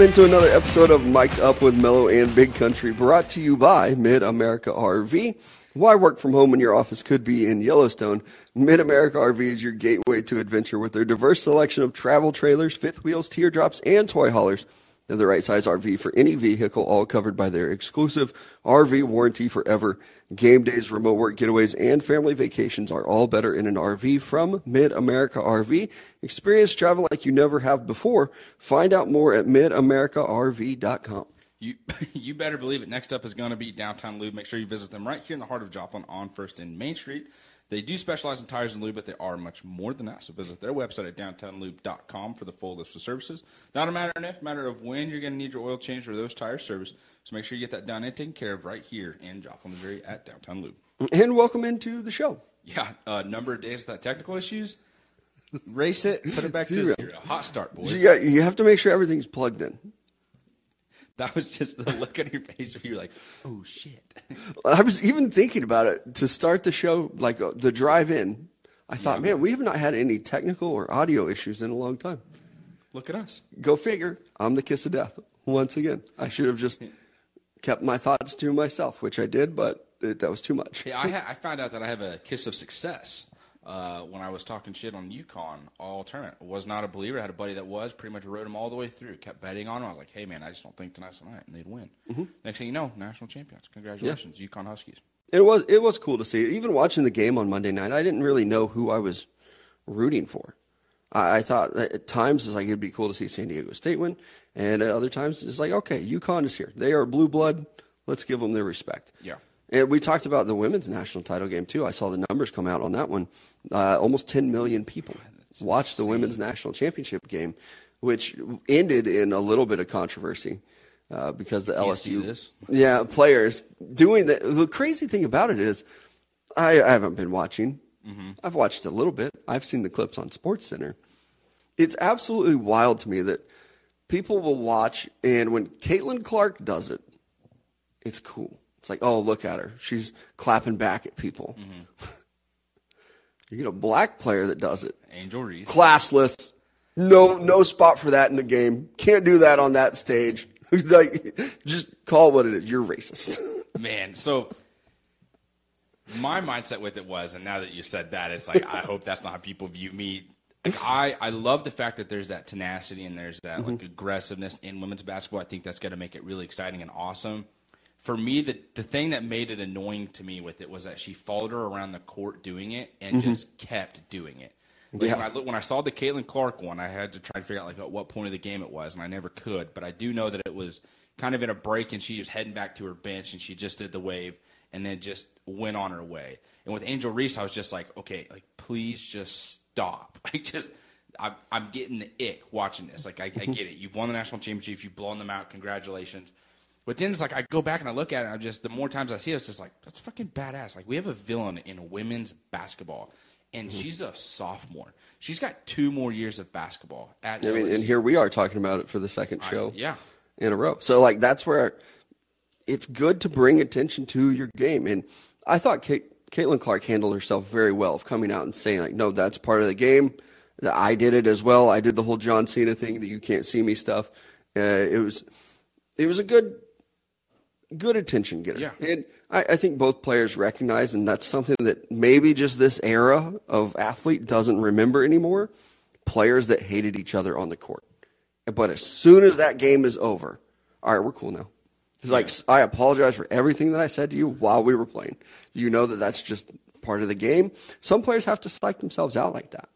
Welcome into another episode of Mic'd Up with Mellow and Big Country, brought to you by Mid America RV. Why work from home when your office could be in Yellowstone? Mid America RV is your gateway to adventure with their diverse selection of travel trailers, fifth wheels, teardrops, and toy haulers. They're the right size RV for any vehicle, all covered by their exclusive RV warranty forever. Game days, remote work getaways, and family vacations are all better in an RV from Mid America RV. Experience travel like you never have before. Find out more at midamericarv.com. You you better believe it. Next up is going to be Downtown Lube. Make sure you visit them right here in the heart of Joplin on First and Main Street. They do specialize in tires and lube, but they are much more than that. So visit their website at downtownlube.com for the full list of services. Not a matter of if, matter of when you're going to need your oil change or those tires service. So make sure you get that done and taken care of right here in Joplin, Missouri at Downtown Lube. And welcome into the show. Yeah, uh, number of days without technical issues. Race it, put it back Zero. to zero. Hot start, boys. You, got, you have to make sure everything's plugged in. That was just the look on your face where you're like, oh shit. I was even thinking about it to start the show, like uh, the drive in. I thought, man, we have not had any technical or audio issues in a long time. Look at us. Go figure. I'm the kiss of death once again. I should have just kept my thoughts to myself, which I did, but it, that was too much. Yeah, I, ha- I found out that I have a kiss of success uh, when I was talking shit on UConn all tournament. Was not a believer. I had a buddy that was. Pretty much rode him all the way through. Kept betting on him. I was like, hey, man, I just don't think tonight's the night. And they'd win. Mm-hmm. Next thing you know, national champions. Congratulations, UConn Huskies. It was it was cool to see. Even watching the game on Monday night, I didn't really know who I was rooting for. I, I thought that at times it's like it'd be cool to see San Diego State win, and at other times it's like, okay, UConn is here. They are blue blood. Let's give them their respect. Yeah. And we talked about the women's national title game too. I saw the numbers come out on that one. Uh, almost 10 million people watched the women's national championship game, which ended in a little bit of controversy uh, because the LSU yeah players doing that. The crazy thing about it is, I, I haven't been watching. I've watched a little bit. I've seen the clips on Sports Center. It's absolutely wild to me that people will watch, and when Caitlin Clark does it, it's cool. It's like, oh, look at her. She's clapping back at people. Mm-hmm. you get a black player that does it. Angel Reese. Classless. No, no spot for that in the game. Can't do that on that stage. like, just call it what it is. You're racist. Man, so my mindset with it was, and now that you said that, it's like I hope that's not how people view me. Like I, I love the fact that there's that tenacity and there's that like mm-hmm. aggressiveness in women's basketball. I think that's going to make it really exciting and awesome. For me, the the thing that made it annoying to me with it was that she followed her around the court doing it and mm-hmm. just kept doing it. Like Yeah. when, I, look- when I saw the Caitlin Clark one, I had to try and figure out like at what point of the game it was, and I never could. But I do know that it was kind of in a break, and she was heading back to her bench, and she just did the wave, and then just went on her way. And with Angel Reese, I was just like, okay, like please just stop. Like just, I'm, I'm getting the ick watching this. Like I, I get it. You've won the national championship. You've blown them out. Congratulations. But then it's like I go back and I look at it. And I'm just the more times I see it, it's just like that's fucking badass. Like we have a villain in women's basketball, and she's a sophomore. She's got two more years of basketball at. I mean, LSU. and here we are talking about it for the second I- show yeah. in a row. So, like, that's where it's good to bring attention to your game. And I thought Kate, Caitlin Clark handled herself very well of coming out and saying, like, no, that's part of the game. I did it as well. I did the whole John Cena thing, that you can't see me stuff. Uh, it was, it was a good, good attention getter. Yeah. And I, I think both players recognize, and that's something that maybe just this era of athlete doesn't remember anymore. Players that hated each other on the court. But as soon as that game is over, all right, we're cool now. It's like, I apologize for everything that I said to you while we were playing. You know that that's just part of the game. Some players have to psych themselves out like that.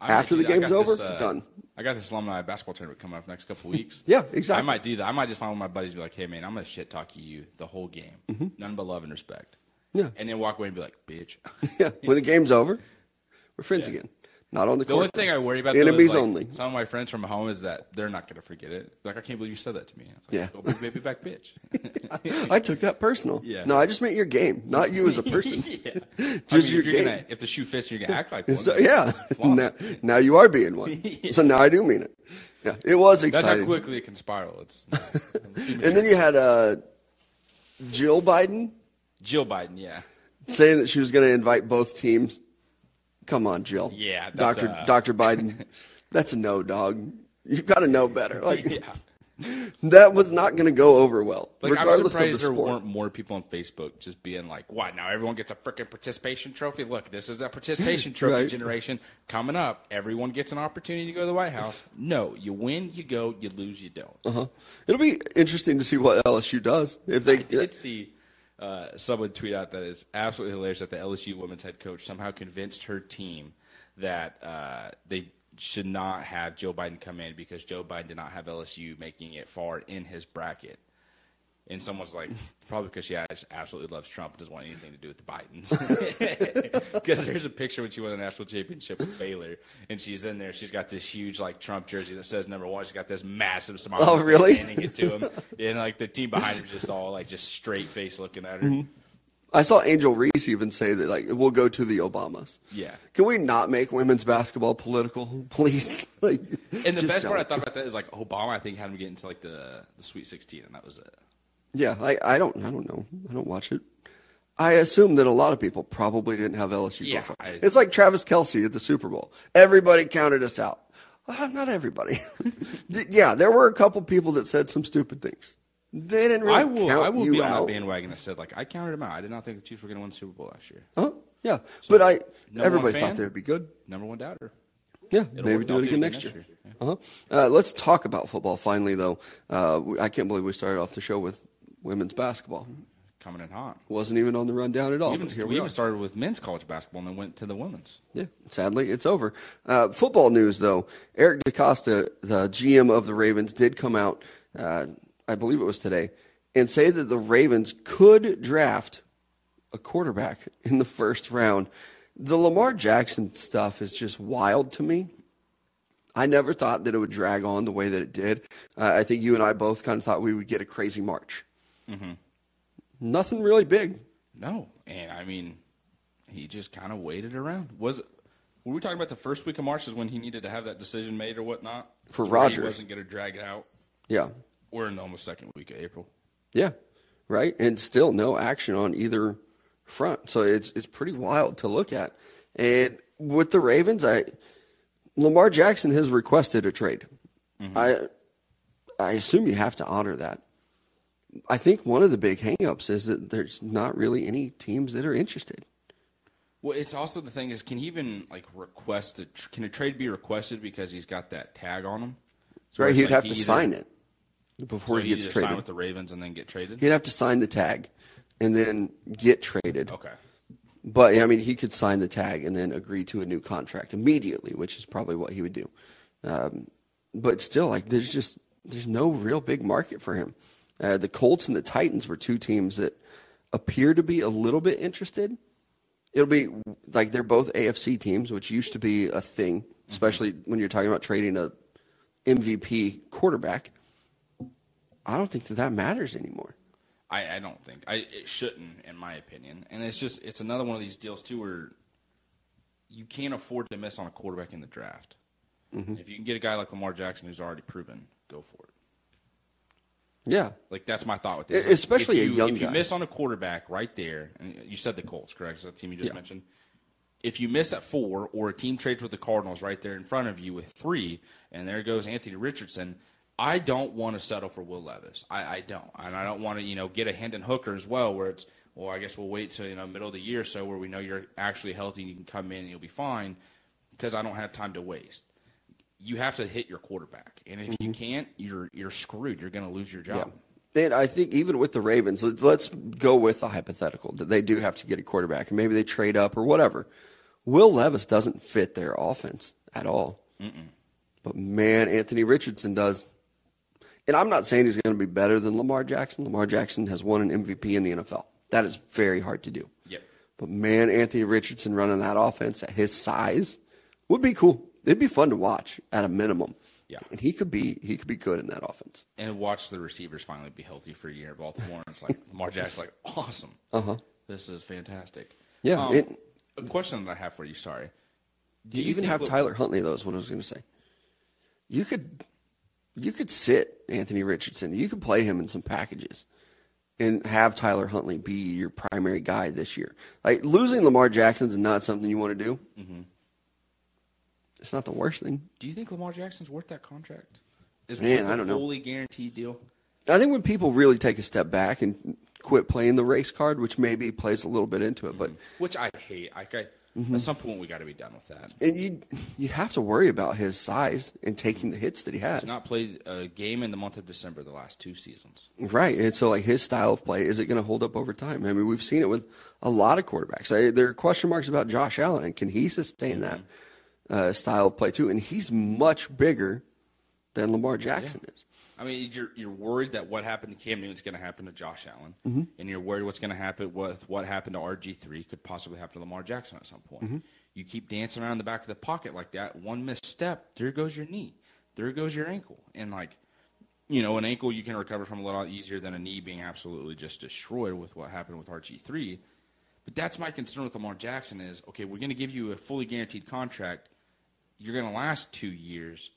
I After the game's over, this, uh, done. I got this alumni basketball tournament coming up next couple weeks. Yeah, exactly. I might do that. I might just find one of my buddies and be like, "Hey, man, I'm gonna shit talk you the whole game, none but love and respect." Mm-hmm. Yeah. and then walk away and be like, "Bitch." Yeah, when the game's over, we're friends Yeah. again. Not on the The only thing I worry about though, Enemies is, like, only. Some of my friends from home is that they're not gonna forget it. Like, I can't believe you said that to me. Like, Yeah. Go big baby back, bitch. I took that personal. Yeah. No, I just meant your game, not you as a person. yeah. Just I mean, your game. gonna, if the shoe fits, you're gonna act like one. So, yeah. now, now you are being one. So now I do mean it. Yeah, it was exciting. That's how quickly it can spiral. It's and then you had uh, Jill Biden. Jill Biden, yeah. saying that she was going to invite both teams. Come on, Jill. Yeah, that's Doctor a- Doctor Biden. That's a no, dog. You've got to know better. Like Yeah. that was not going to go over well, Like I'm regardless of surprised the there sport. weren't more people on Facebook just being like, "What? Now everyone gets a freaking participation trophy? Look, this is that participation trophy Right. generation coming up. Everyone gets an opportunity to go to the White House. No, you win, you go. You lose, you don't." Uh-huh. It'll be interesting to see what LSU does if they. I did see uh, someone tweet out that it's absolutely hilarious that the LSU women's head coach somehow convinced her team that uh, they should not have Joe Biden come in because Joe Biden did not have LSU making it far in his bracket. And someone's like, probably because she absolutely loves Trump and doesn't want anything to do with the Bidens. Because there's a picture when she won the national championship with Baylor, and she's in there. She's got this huge like Trump jersey that says number one. She's got this massive smile. Oh, really? Handing it to him, and like the team behind her just all like just straight face looking at her. Mm-hmm. I saw Angel Reese even say that like we'll go to the Obamas. Yeah. Can we not make women's basketball political, please? Like, And the best part I thought about that is like Obama. I think had him get into like the the Sweet 16, and that was it. Yeah, I, I don't I don't know. I don't watch it. I assume that a lot of people probably didn't have LSU. Yeah, go for it. I- it's like Travis Kelce at the Super Bowl. Everybody counted us out. Well, not everybody. Yeah, there were a couple people that said some stupid things. They didn't really I will count I will you be on out. that bandwagon that said like I counted him out. I did not think the Chiefs were going to win the Super Bowl last year. Huh? Yeah, but I everybody one thought they would be good. Number one doubter. Yeah, It'll maybe do it again next year. Uh-huh. Uh, let's talk about football finally, though. Uh, I can't believe we started off the show with women's basketball. Coming in hot. Wasn't even on the rundown at all. We even, here we we even started with men's college basketball and then went to the women's. Yeah, sadly, it's over. Uh, football news, though. Eric DeCosta, the GM of the Ravens, did come out, uh, I believe it was today, and say that the Ravens could draft a quarterback in the first round. The Lamar Jackson stuff is just wild to me. I never thought that it would drag on the way that it did. Uh, I think you and I both kind of thought we would get a crazy March. Mm-hmm. Nothing really big. No, and I mean, he just kind of waited around. Was were we talking about the first week of March is when he needed to have that decision made or whatnot For Rodgers. He wasn't going to drag it out. Yeah. We're in the almost second week of April. Yeah, right. And still no action on either front. So it's it's pretty wild to look at. And with the Ravens, I Lamar Jackson has requested a trade. Mm-hmm. I I assume you have to honor that. I think one of the big hangups is that there's not really any teams that are interested. Well, it's also the thing is, can he even like request a tr- can a trade be requested because he's got that tag on him? So Right, he'd like have he to either- sign it before he he gets traded. sign with the Ravens and then get traded. He'd have to sign the tag and then get traded. Okay. But I mean, he could sign the tag and then agree to a new contract immediately, which is probably what he would do. Um, but still, like, there's just there's no real big market for him. Uh, the Colts and the Titans were two teams that appear to be a little bit interested. It'll be like they're both AFC teams, which used to be a thing, especially when you're talking about trading a MVP quarterback. I don't think that that matters anymore. I, I don't think I it shouldn't, in my opinion. And it's just it's another one of these deals too where you can't afford to miss on a quarterback in the draft. Mm-hmm. If you can get a guy like Lamar Jackson who's already proven, go for it. Yeah, Like that's my thought with this. Like, especially if a you, young If you guy. miss on a quarterback right there, and you said the Colts, correct? Is that the team you just Yeah. mentioned? If you miss at four, or a team trades with the Cardinals right there in front of you with three, and there goes Anthony Richardson, I don't want to settle for Will Levis. I, I don't, and I don't want to, you know, get a Hendon Hooker as well, where it's, well, I guess we'll wait till you know middle of the year or so, where we know you're actually healthy and you can come in and you'll be fine, because I don't have time to waste. You have to hit your quarterback, and if Mm-hmm. you can't, you're you're screwed. You're going to lose your job. And I think even with the Ravens, let's, go with the hypothetical that they do have to get a quarterback, and maybe they trade up or whatever. Will Levis doesn't fit their offense at all. But man, Anthony Richardson does. And I'm not saying he's going to be better than Lamar Jackson. Lamar Jackson has won an MVP in the NFL. That is very hard to do. Yep. But man, Anthony Richardson running that offense at his size would be cool. It'd be fun to watch at a minimum. Yeah. And he could be he could be good in that offense. and watch the receivers finally be healthy for a year. Baltimore, it's like Lamar Jackson's like, awesome. Uh-huh. This is fantastic. Yeah, Um, it- a question that I have for you. Sorry. Do You, even have Tyler Huntley though. Is what I was going to say. You could, you could sit Anthony Richardson. You could play him in some packages, and have Tyler Huntley be your primary guy this year. Like losing Lamar Jackson is not something you want to do. Mm-hmm. It's not the worst thing. Do you think Lamar Jackson's worth that contract? Is Man, worth I don't a know. fully guaranteed deal? I think when people really take a step back and quit playing the race card, which maybe plays a little bit into it, but Which I hate. Like I, Mm-hmm. At some point, we got to be done with that. and you you have to worry about his size and taking the hits that he has. He's not played a game in the month of December the last two seasons. Right, and so like his style of play is it going to hold up over time? I mean, we've seen it with a lot of quarterbacks. I, there are question marks about Josh Allen, and can he sustain that uh, style of play too? And he's much bigger than Lamar Jackson is. I mean, you're you're worried that what happened to Cam Newton's going to happen to Josh Allen, Mm-hmm. and you're worried what's going to happen with what happened to RG three could possibly happen to Lamar Jackson at some point. Mm-hmm. You keep dancing around the back of the pocket like that. One misstep, there goes your knee, there goes your ankle, and like, you know, an ankle you can recover from a lot easier than a knee being absolutely just destroyed with what happened with RG three. But that's my concern with Lamar Jackson is okay. We're going to give you a fully guaranteed contract. You're going to last two years.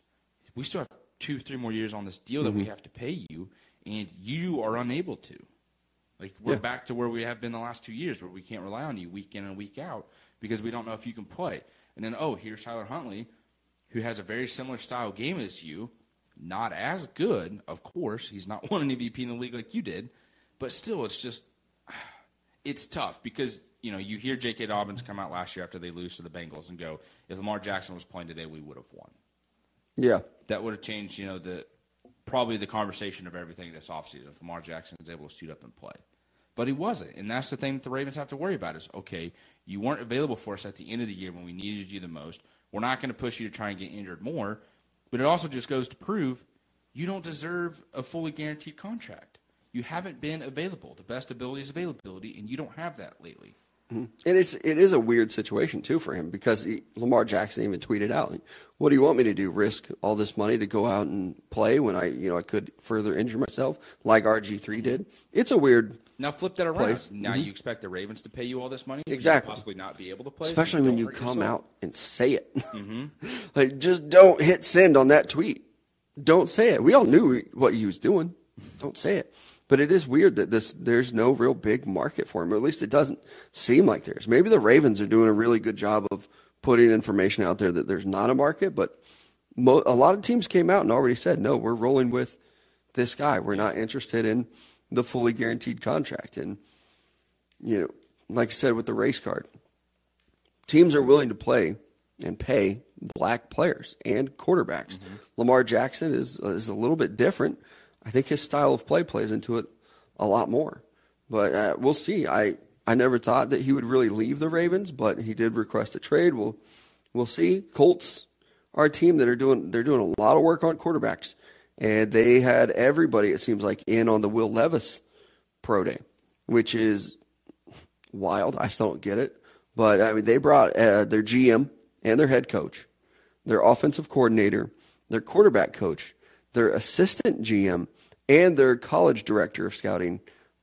We still have two, three more years on this deal that Mm-hmm. we have to pay you, and you are unable to. Like we're Yeah. back to where we have been the last two years, where we can't rely on you week in and week out because we don't know if you can play. And then oh, here's Tyler Huntley, who has a very similar style game as you, not as good, of course. He's not won an MVP in the league like you did, but still, it's just it's tough because you know you hear J.K. Dobbins come out last year after they lose to the Bengals and go, if Lamar Jackson was playing today, we would have won. Yeah, That would have changed, you know, the probably the conversation of everything this offseason if Lamar Jackson is able to suit up and play. But he wasn't, and that's the thing that the Ravens have to worry about is okay, you weren't available for us at the end of the year when we needed you the most. We're not going to push you to try and get injured more, but it also just goes to prove you don't deserve a fully guaranteed contract. You haven't been available. The best ability is availability, and you don't have that lately. Mm-hmm. and it's it is a weird situation too for him because he, Lamar Jackson even tweeted out, "What do you want me to do? Risk all this money to go out and play when I you know I could further injure myself like RG three did?" It's a weird Now flip that around. Place. Now mm-hmm. you expect the Ravens to pay you all this money, you Exactly. possibly not be able to play, especially when you come yourself? out and say it. Mm-hmm. like, just don't hit send on that tweet. Don't say it. We all knew what he was doing. Don't say it. But it is weird that this there's no real big market for him, or at least it doesn't seem like there's. Maybe the Ravens are doing a really good job of putting information out there that there's not a market, but mo- a lot of teams came out and already said, no, we're rolling with this guy. We're not interested in the fully guaranteed contract. And, you know, like I said with the race card, teams are willing to play and pay black players and quarterbacks. Mm-hmm. Lamar Jackson is is a little bit different. I think his style of play plays into it a lot more. But uh, we'll see. I I never thought that he would really leave the Ravens, but he did request a trade. We'll we'll see. Colts are a team that are doing they're doing a lot of work on quarterbacks, and they had everybody it seems like in on the Will Levis pro day, which is wild. I still don't get it. But I mean, they brought uh, their GM and their head coach, their offensive coordinator, their quarterback coach, their assistant GM, and their college director of scouting,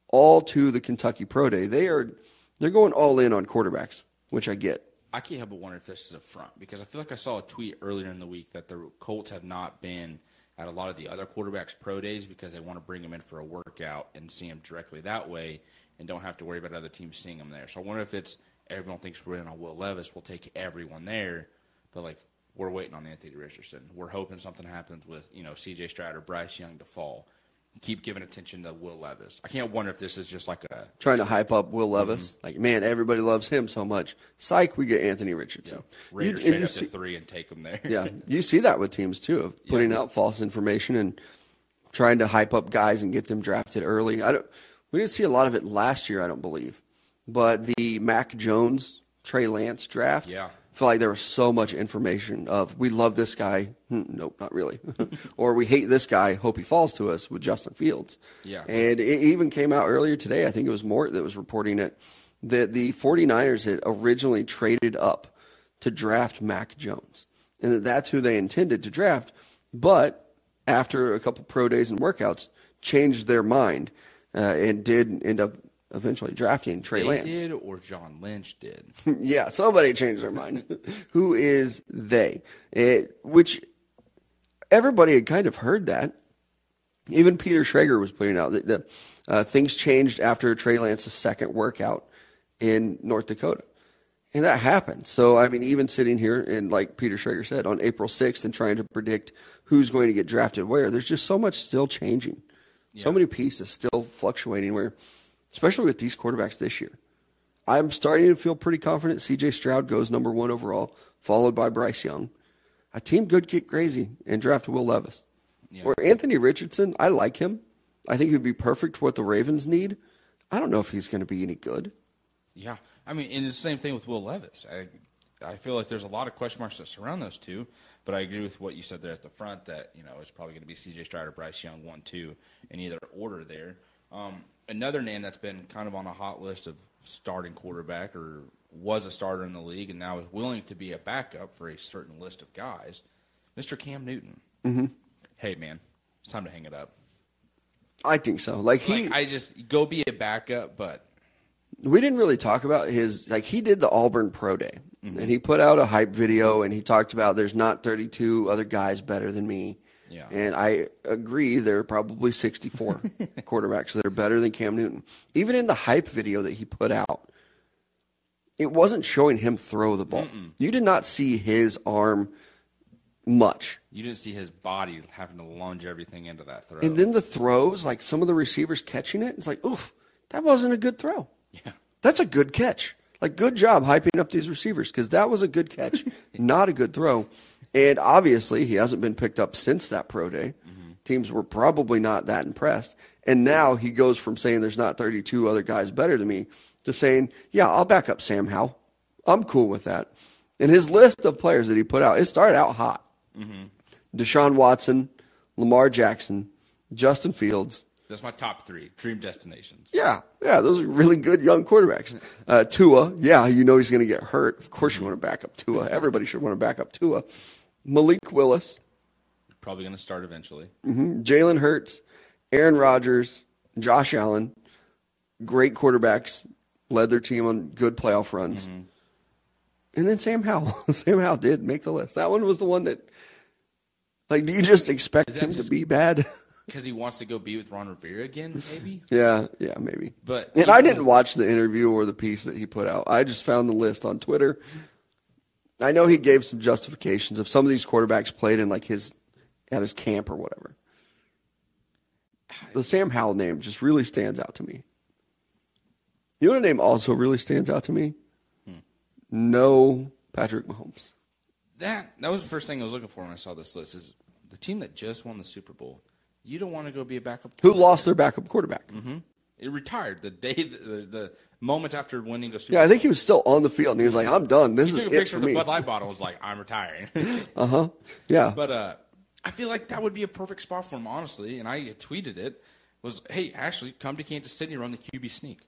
all to the Kentucky Pro Day. They are they're going all in on quarterbacks, which I get. I can't help but wonder if this is a front because I feel like I saw a tweet earlier in the week that the Colts have not been at a lot of the other quarterbacks' pro days because they want to bring them in for a workout and see them directly that way and don't have to worry about other teams seeing them there. So I wonder if it's everyone thinks we're in on Will Levis, we'll take everyone there, but like we're waiting on Anthony Richardson. We're hoping something happens with you know C.J. Stroud or Bryce Young to fall. Keep giving attention to Will Levis. I can't wonder if this is just like a Trying to hype up Will Levis, mm-hmm. like man, everybody loves him so much. Psych, we get Anthony Richardson. You- Raiders and trade you up see- to three and take them there. yeah, you see that with teams too, of putting out false information and trying to hype up guys and get them drafted early. I don't. We didn't see a lot of it last year, I don't believe, but the Mac Jones Trey Lance draft. Yeah. Feel like there was so much information of we love this guy. Hmm, nope, not really. or we hate this guy. Hope he falls to us with Justin Fields. Yeah. And it even came out earlier today. I think it was Mort that was reporting it that the 49ers had originally traded up to draft Mac Jones. And that that's who they intended to draft. But after a couple pro days and workouts, changed their mind uh, and did end up eventually drafting Trey They Lance. did or John Lynch did. yeah, somebody changed their mind. Who is they? It, which everybody had kind of heard that. Even Peter Schrager was putting out that, that uh, things changed after Trey Lance's second workout in North Dakota. And that happened. So, I mean, even sitting here and like Peter Schrager said, on April 6th and trying to predict who's going to get drafted where, there's just so much still changing. So many pieces still fluctuating where, especially with these quarterbacks this year. I'm starting to feel pretty confident CJ Stroud goes number one overall, followed by Bryce Young. A team could get crazy and draft Will Levis. Yeah. Or Anthony Richardson, I like him. I think he'd be perfect for what the Ravens need. I don't know if he's going to be any good. Yeah, I mean, and it's the same thing with Will Levis. I I feel like there's a lot of question marks that surround those two, but I agree with what you said there at the front that you know it's probably going to be C.J. Stroud or Bryce Young one two in either order there. Um, another name that's been kind of on a hot list of starting quarterback or was a starter in the league and now is willing to be a backup for a certain list of guys, Mr. Cam Newton. Mm-hmm. Hey man, it's time to hang it up. I think so. Like he, Like I just go be a backup, but we didn't really talk about his like he did the Auburn Pro Day Mm-hmm. and he put out a hype video and he talked about there's not 32 other guys better than me. Yeah. And I agree there are probably 64 quarterbacks that are better than Cam Newton. Even in the hype video that he put out, it wasn't showing him throw the ball. You did not see his arm much. you didn't see his body having to lunge everything into that throw. And then the throws, like some of the receivers catching it, it's like, oof, that wasn't a good throw. yeah. That's a good catch. Like, good job hyping up these receivers because that was a good catch, not a good throw. And obviously, he hasn't been picked up since that pro day. Mm-hmm. Teams were probably not that impressed. And now he goes from saying there's not 32 other guys better than me to saying, yeah, I'll back up Sam Howell. I'm cool with that. And his list of players that he put out, it started out hot. Mm-hmm. Deshaun Watson, Lamar Jackson, Justin Fields, That's my top three dream destinations. yeah, yeah, those are really good young quarterbacks. Uh, Tua, yeah, you know he's going to get hurt. Of course, you mm-hmm. want to back up Tua. Everybody should want to back up Tua. Malik Willis, Probably going to start eventually. Mm-hmm. Jalen Hurts, Aaron Rodgers, Josh Allen, great quarterbacks, led their team on good playoff runs. Mm-hmm. And then Sam Howell. Sam Howell did make the list. That one was the one that, like, do you just expect him just- to be bad? Because he wants to go be with Ron Rivera again, maybe. yeah, yeah, maybe. But And I didn't watch the interview or the piece that he put out. I just found the list on Twitter. Mm-hmm. I know he gave some justifications of some of these quarterbacks played in like his at his camp or whatever. The Sam Howell name just really stands out to me. You know what name also really stands out to me? Hmm. No Patrick Mahomes. that that was the first thing I was looking for when I saw this list. Is the team that just won the Super Bowl? You don't want to go be a backup. Who lost their backup quarterback? Mm-hmm. It retired the day, the, the moment after winning the Super. Yeah, I think he was still on the field and he was like, I'm done. This He is took a it picture for of the me. Bud Light bottle. and Was like, I'm retiring. Uh huh. Yeah. But uh, I feel like that would be a perfect spot for him, honestly. And I tweeted it was, "Hey, Ashley, come to Kansas City, run the QB sneak.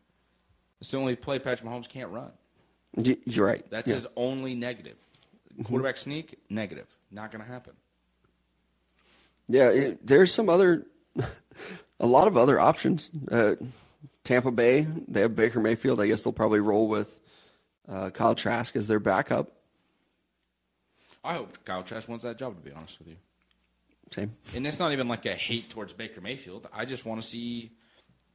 It's the only play Patrick Mahomes can't run. You're right. That's Yeah. his only negative. Quarterback sneak, negative. Not going to happen. Yeah, it, there's some other, a lot of other options. Uh, Tampa Bay, they have Baker Mayfield. I guess they'll probably roll with uh, Kyle Trask as their backup. I hope Kyle Trask wants that job. To be honest with you, Same. and it's not even like a hate towards Baker Mayfield. I just want to see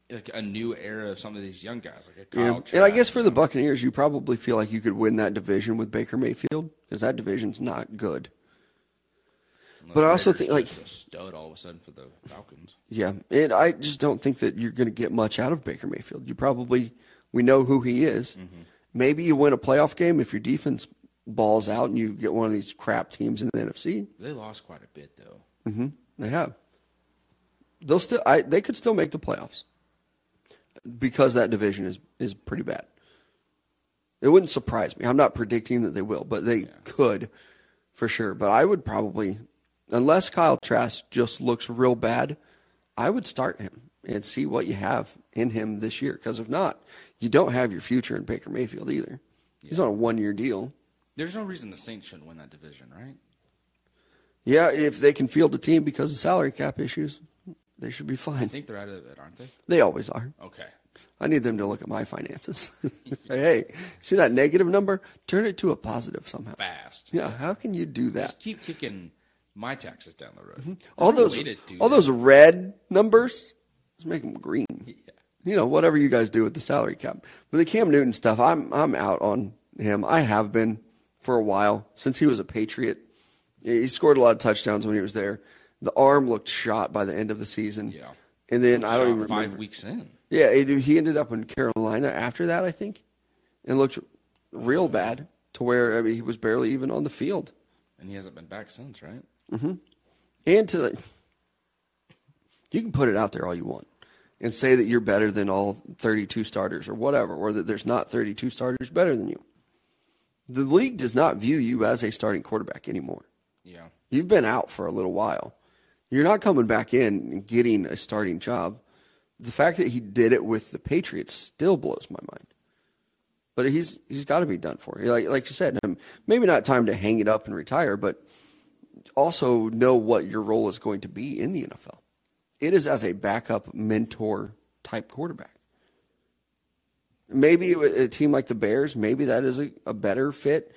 like a new era of some of these young guys, like a Kyle Yeah. Trask. And I guess for the Buccaneers, you probably feel like you could win that division with Baker Mayfield because that division's not good. But I also think, like- just a stud all of a sudden for the Falcons. Yeah, and I just don't think that you're going to get much out of Baker Mayfield. You probably we know who he is. Mm-hmm. Maybe you win a playoff game if your defense balls out and you get one of these crap teams in the NFC. They lost quite a bit though. Mm-hmm. They have. They'll still. I, they could still make the playoffs because that division is is pretty bad. It wouldn't surprise me. I'm not predicting that they will, but they could for sure. But I would probably, unless Kyle Trask just looks real bad, I would start him and see what you have in him this year. Because if not, you don't have your future in Baker Mayfield either. He's on a one year deal. There's no reason the Saints shouldn't win that division, right? Yeah, if they can field a team because of salary cap issues, they should be fine. I think they're out of it, aren't they? They always are. Okay. I need them to look at my finances. hey, see that negative number? Turn it to a positive somehow. Fast. Yeah, how can you do that? Just keep kicking my taxes down the road. Mm-hmm. all those no way to do all that. those red numbers, let's make them green. Yeah. You know, whatever you guys do with the salary cap. But the Cam Newton stuff, I'm I'm out on him. I have been for a while since he was a Patriot. He scored a lot of touchdowns when he was there. The arm looked shot by the end of the season. Yeah. And then I don't even five remember. weeks in. Yeah, he ended up in Carolina after that, I think, and looked real bad to where I mean he was barely even on the field. And he hasn't been back since, right? Mm-hmm. And to the, you can put it out there all you want and say that you're better than all 32 starters or whatever, or that there's not 32 starters better than you. The league does not view you as a starting quarterback anymore. Yeah. You've been out for a little while. You're not coming back in and getting a starting job. The fact that he did it with the Patriots still blows my mind. But he's he's got to be done for. Like like you said, maybe not time to hang it up and retire, but also know what your role is going to be in the NFL. It is as a backup mentor type quarterback. Maybe a team like the Bears, maybe that is a, a better fit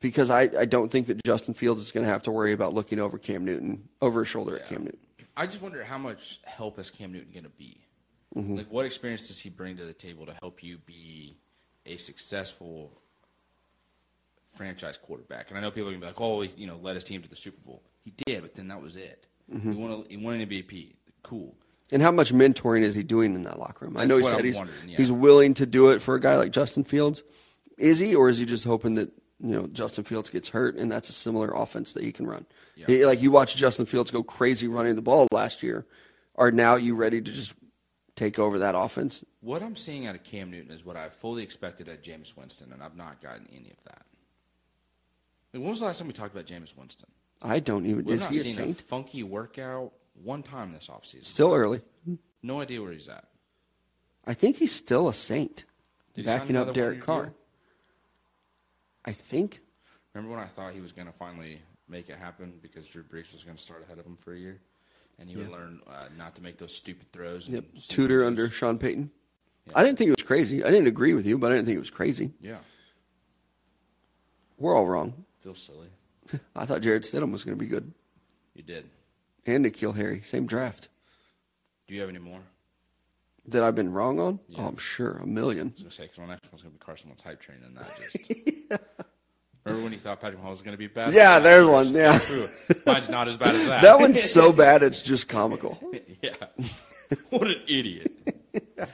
because I, I don't think that Justin Fields is going to have to worry about looking over Cam Newton, over his shoulder at Cam Newton. I just wonder how much help is Cam Newton going to be? Mm-hmm. Like, what experience does he bring to the table to help you be a successful franchise quarterback? And I know people are going to be like, "Oh, he, you know, led his team to the Super Bowl." He did, but then that was it. Mm-hmm. He won. A, he won an MVP. Cool. And how much mentoring is he doing in that locker room? I know he said I'm he's, yeah. he's willing to do it for a guy like Justin Fields. Is he, or is he just hoping that you know Justin Fields gets hurt and that's a similar offense that he can run? Yeah. He, like you watched Justin Fields go crazy running the ball last year. Are now you ready to just take over that offense? What I'm seeing out of Cam Newton is what I fully expected at Jameis Winston, and I've not gotten any of that. Like, when was the last time we talked about Jameis Winston? I don't even. We've is not he a seen a saint? funky workout one time this offseason. Still early. No idea where he's at. I think he's still a saint. Did backing up Derek Carr. I think. Remember when I thought he was going to finally make it happen because Drew Brees was going to start ahead of him for a year, and he would learn uh, not to make those stupid throws. And Yep. stupid Tutor moves? under Sean Payton. I didn't think it was crazy. I didn't agree with you, but I didn't think it was crazy. Yeah, We're all wrong. Feels silly. I thought Jarrett Stidham was going to be good. You did. And N'Keal Harry, same draft. Do you have any more? That I've been wrong on? Yeah. Oh, I'm sure. A million. I was going to say because my next one's going to be Carson Wentz hype train, and that just. Remember when you thought Patrick Mahomes was going to be bad? Yeah, there's one. Yeah. Mine's not as bad as that. That one's so bad it's just comical. yeah. what an idiot.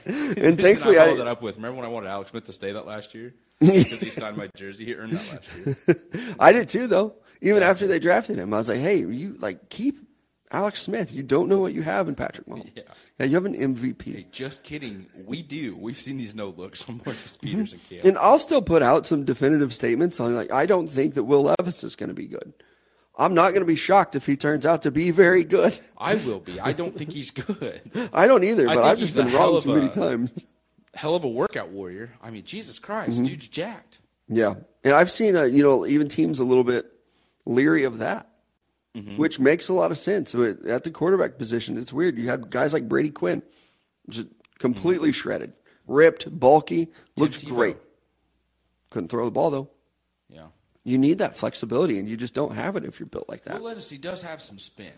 And thankfully, I followed that up with. Remember when I wanted Alex Smith to stay that last year because he signed my jersey? He earned that last year. I did too, though. Even after they drafted him, I was like, hey, you like keep Alex Smith. You don't know what you have in Patrick Mahomes. Yeah. yeah you have an MVP. Hey, just kidding. We do. We've seen these no looks on Marcus mm-hmm. Peters and Cam. And I'll still put out some definitive statements on like I don't think that Will Levis is going to be good. I'm not going to be shocked if he turns out to be very good. I will be. I don't think he's good. I don't either, but I've just been wrong too many times. Hell of a workout warrior. I mean, Jesus Christ, Mm-hmm. dude's jacked. Yeah, and I've seen uh, you know even teams a little bit leery of that, Mm-hmm. which makes a lot of sense. But At the quarterback position, it's weird. You had guys like Brady Quinn, just completely shredded, ripped, bulky, looks Mm-hmm. Great. Couldn't throw the ball though. You need that flexibility, and you just don't have it if you're built like that. Will does have some spin.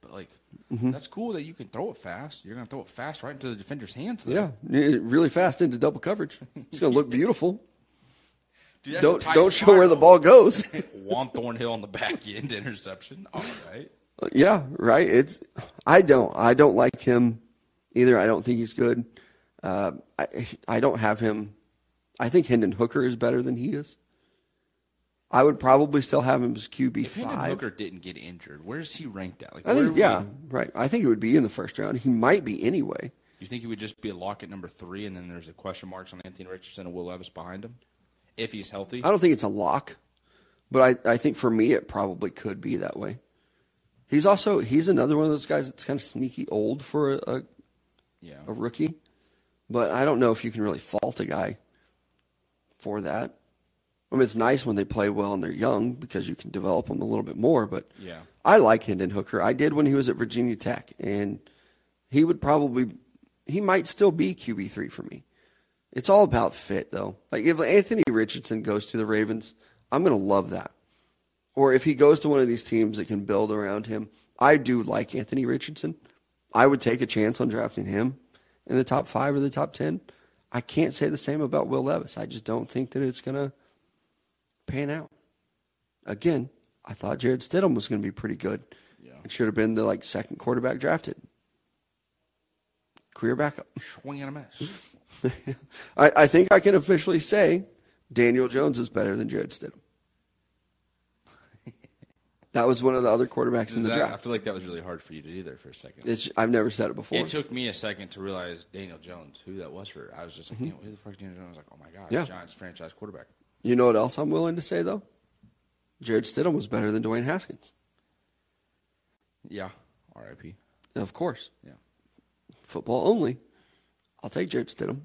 But, like, Mm-hmm. that's cool that you can throw it fast. You're going to throw it fast right into the defender's hands. though. Yeah, really fast into double coverage. It's going to look beautiful. Dude, don't don't show where the ball goes. Juan Thornhill on the back end interception. All right. yeah, right. It's I don't I don't like him either. I don't think he's good. Uh, I I don't have him. I think Hendon Hooker is better than he is. I would probably still have him as QB If Hendon five. Hooker didn't get injured, where's he ranked at? Like, I think yeah, we- right. I think it would be in the first round. He might be anyway. you think he would just be a lock at number three, and then there's a question marks on Anthony Richardson and Will Levis behind him, if he's healthy? I don't think it's a lock, but I, I think for me it probably could be that way. He's also he's another one of those guys that's kind of sneaky old for a, a, Yeah. a rookie, but I don't know if you can really fault a guy for that. I mean, it's nice when they play well and they're young because you can develop them a little bit more. But Yeah. I like Hendon Hooker. I did when he was at Virginia Tech, and he would probably he might still be QB three for me. It's all about fit, though. Like if Anthony Richardson goes to the Ravens, I'm going to love that. or if he goes to one of these teams that can build around him, I do like Anthony Richardson. I would take a chance on drafting him in the top five or the top 10. I can't say the same about Will Levis. I just don't think that it's going to pan out. Again, I thought Jarrett Stidham was going to be pretty good. Yeah. It should have been the like second quarterback drafted. Career backup. Swing and a miss. I, I think I can officially say Daniel Jones is better than Jarrett Stidham. That was one of the other quarterbacks in the That- I feel like that was really hard for you to do there for a second. It's, I've never said it before. It took me a second to realize Daniel Jones, who that was for. I was just like, know, who the fuck is Daniel Jones? I was like, oh my god, Mm-hmm. Yeah. Giants franchise quarterback. You know what else I'm willing to say though? Jarrett Stidham was better than Dwayne Haskins. Yeah, R.I.P. Of course. Yeah, Football only. I'll take Jarrett Stidham.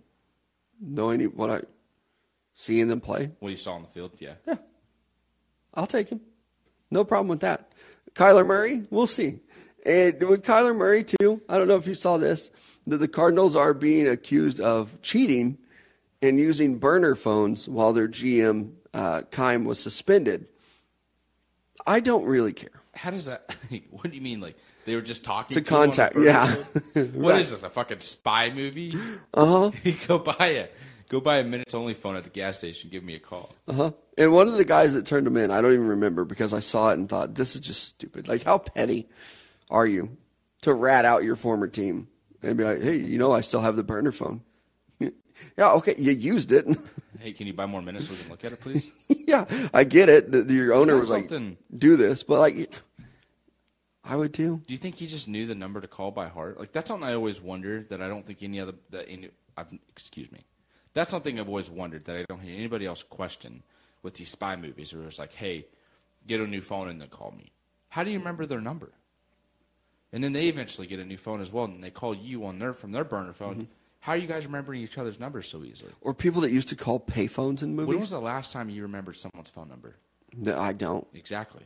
Knowing what I seeing them play, what you saw on the field, yeah. Yeah. I'll take him. No problem with that. Kyler Murray, we'll see. And with Kyler Murray, too, I don't know if you saw this, that the Cardinals are being accused of cheating and using burner phones while their GM, uh, Keim, was suspended. I don't really care. How does that? what do you mean? Like they were just talking To the contact, yeah. What Right. is this? A fucking spy movie? Uh huh. go buy it. go buy a minutes only phone at the gas station. Give me a call. Uh huh. And one of the guys that turned him in, I don't even remember because I saw it and thought, this is just stupid. Like, how petty are you to rat out your former team and be like, hey, you know, I still have the burner phone. Yeah, okay, you used it. Hey, can you buy more minutes so we can look at it, please? yeah, I get it. that Your owner was like, do this, but like, I would too. Do you think he just knew the number to call by heart? Like that's something I always wondered that I don't think any other that any I've, excuse me. That's something I've always wondered that I don't hear anybody else question with these spy movies where it's like, hey, get a new phone and then call me. How do you remember their number? And then they eventually get a new phone as well, and they call you on their from their burner phone. Mm-hmm. How are you guys remembering each other's numbers so easily? Or people that used to call payphones in movies? When was the last time you remembered someone's phone number? No, I don't. Exactly,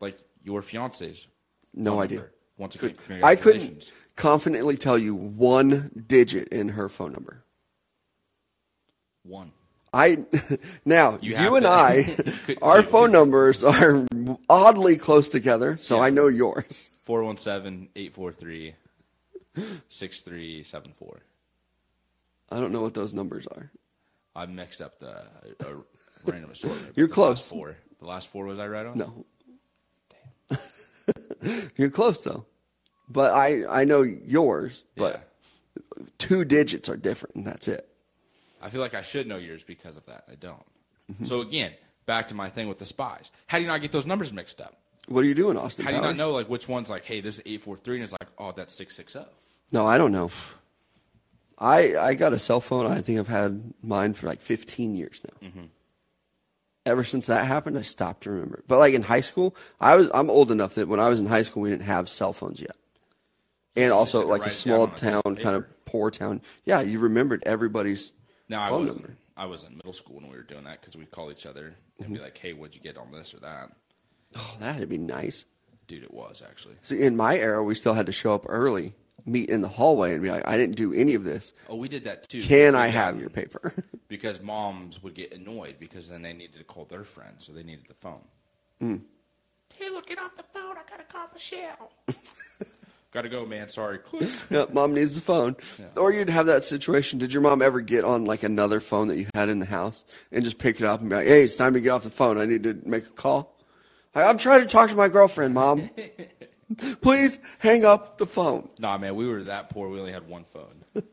like your fiance's. No idea. number. Once again, Could, I couldn't confidently tell you one digit in her phone number. One. I now You you, and to- I, Could- our phone numbers are oddly close together, so I know yours. 417-843-6374. I don't know what those numbers are. I mixed up the uh, random assortment. You're close. Last four. The last four was I right on? No, you're close though. But I I know yours, but two digits are different, and that's it. I feel like I should know yours because of that. I don't. Mm-hmm. So again, back to my thing with the spies. How do you not get those numbers mixed up? What are you doing, Austin? How do you Powers? not know like which one's like, hey, this is eight four three, and it's like, oh, that's six six zero. No, I don't know. I I got a cell phone. I think I've had mine for like 15 years now. Mm-hmm. Ever since that happened, I stopped to remember. But like in high school, I was I'm old enough that when I was in high school, we didn't have cell phones yet, and also like a small down on a piece of town, kind of poor town. Yeah, you remembered everybody's No, I phone wasn't. number. I was in middle school when we were doing that because we'd call each other and Mm-hmm. be like, hey, what'd you get on this or that? Oh, that'd be nice. Dude, it was actually. See, in my era, we still had to show up early, meet in the hallway, and be like, "I didn't do any of this. Oh, we did that too. Can I have your paper?" because moms would get annoyed because then they needed to call their friends, so they needed the phone. Hmm. Hey, look, get off the phone. I gotta call Michelle. gotta go, man. Sorry. Click. Yep, mom needs the phone. Or you'd have that situation. Did your mom ever get on like another phone that you had in the house and just pick it up and be like, "Hey, it's time to get off the phone. I need to make a call." I'm trying to talk to my girlfriend, mom. Please hang up the phone. Nah, man, we were that poor. We only had one phone.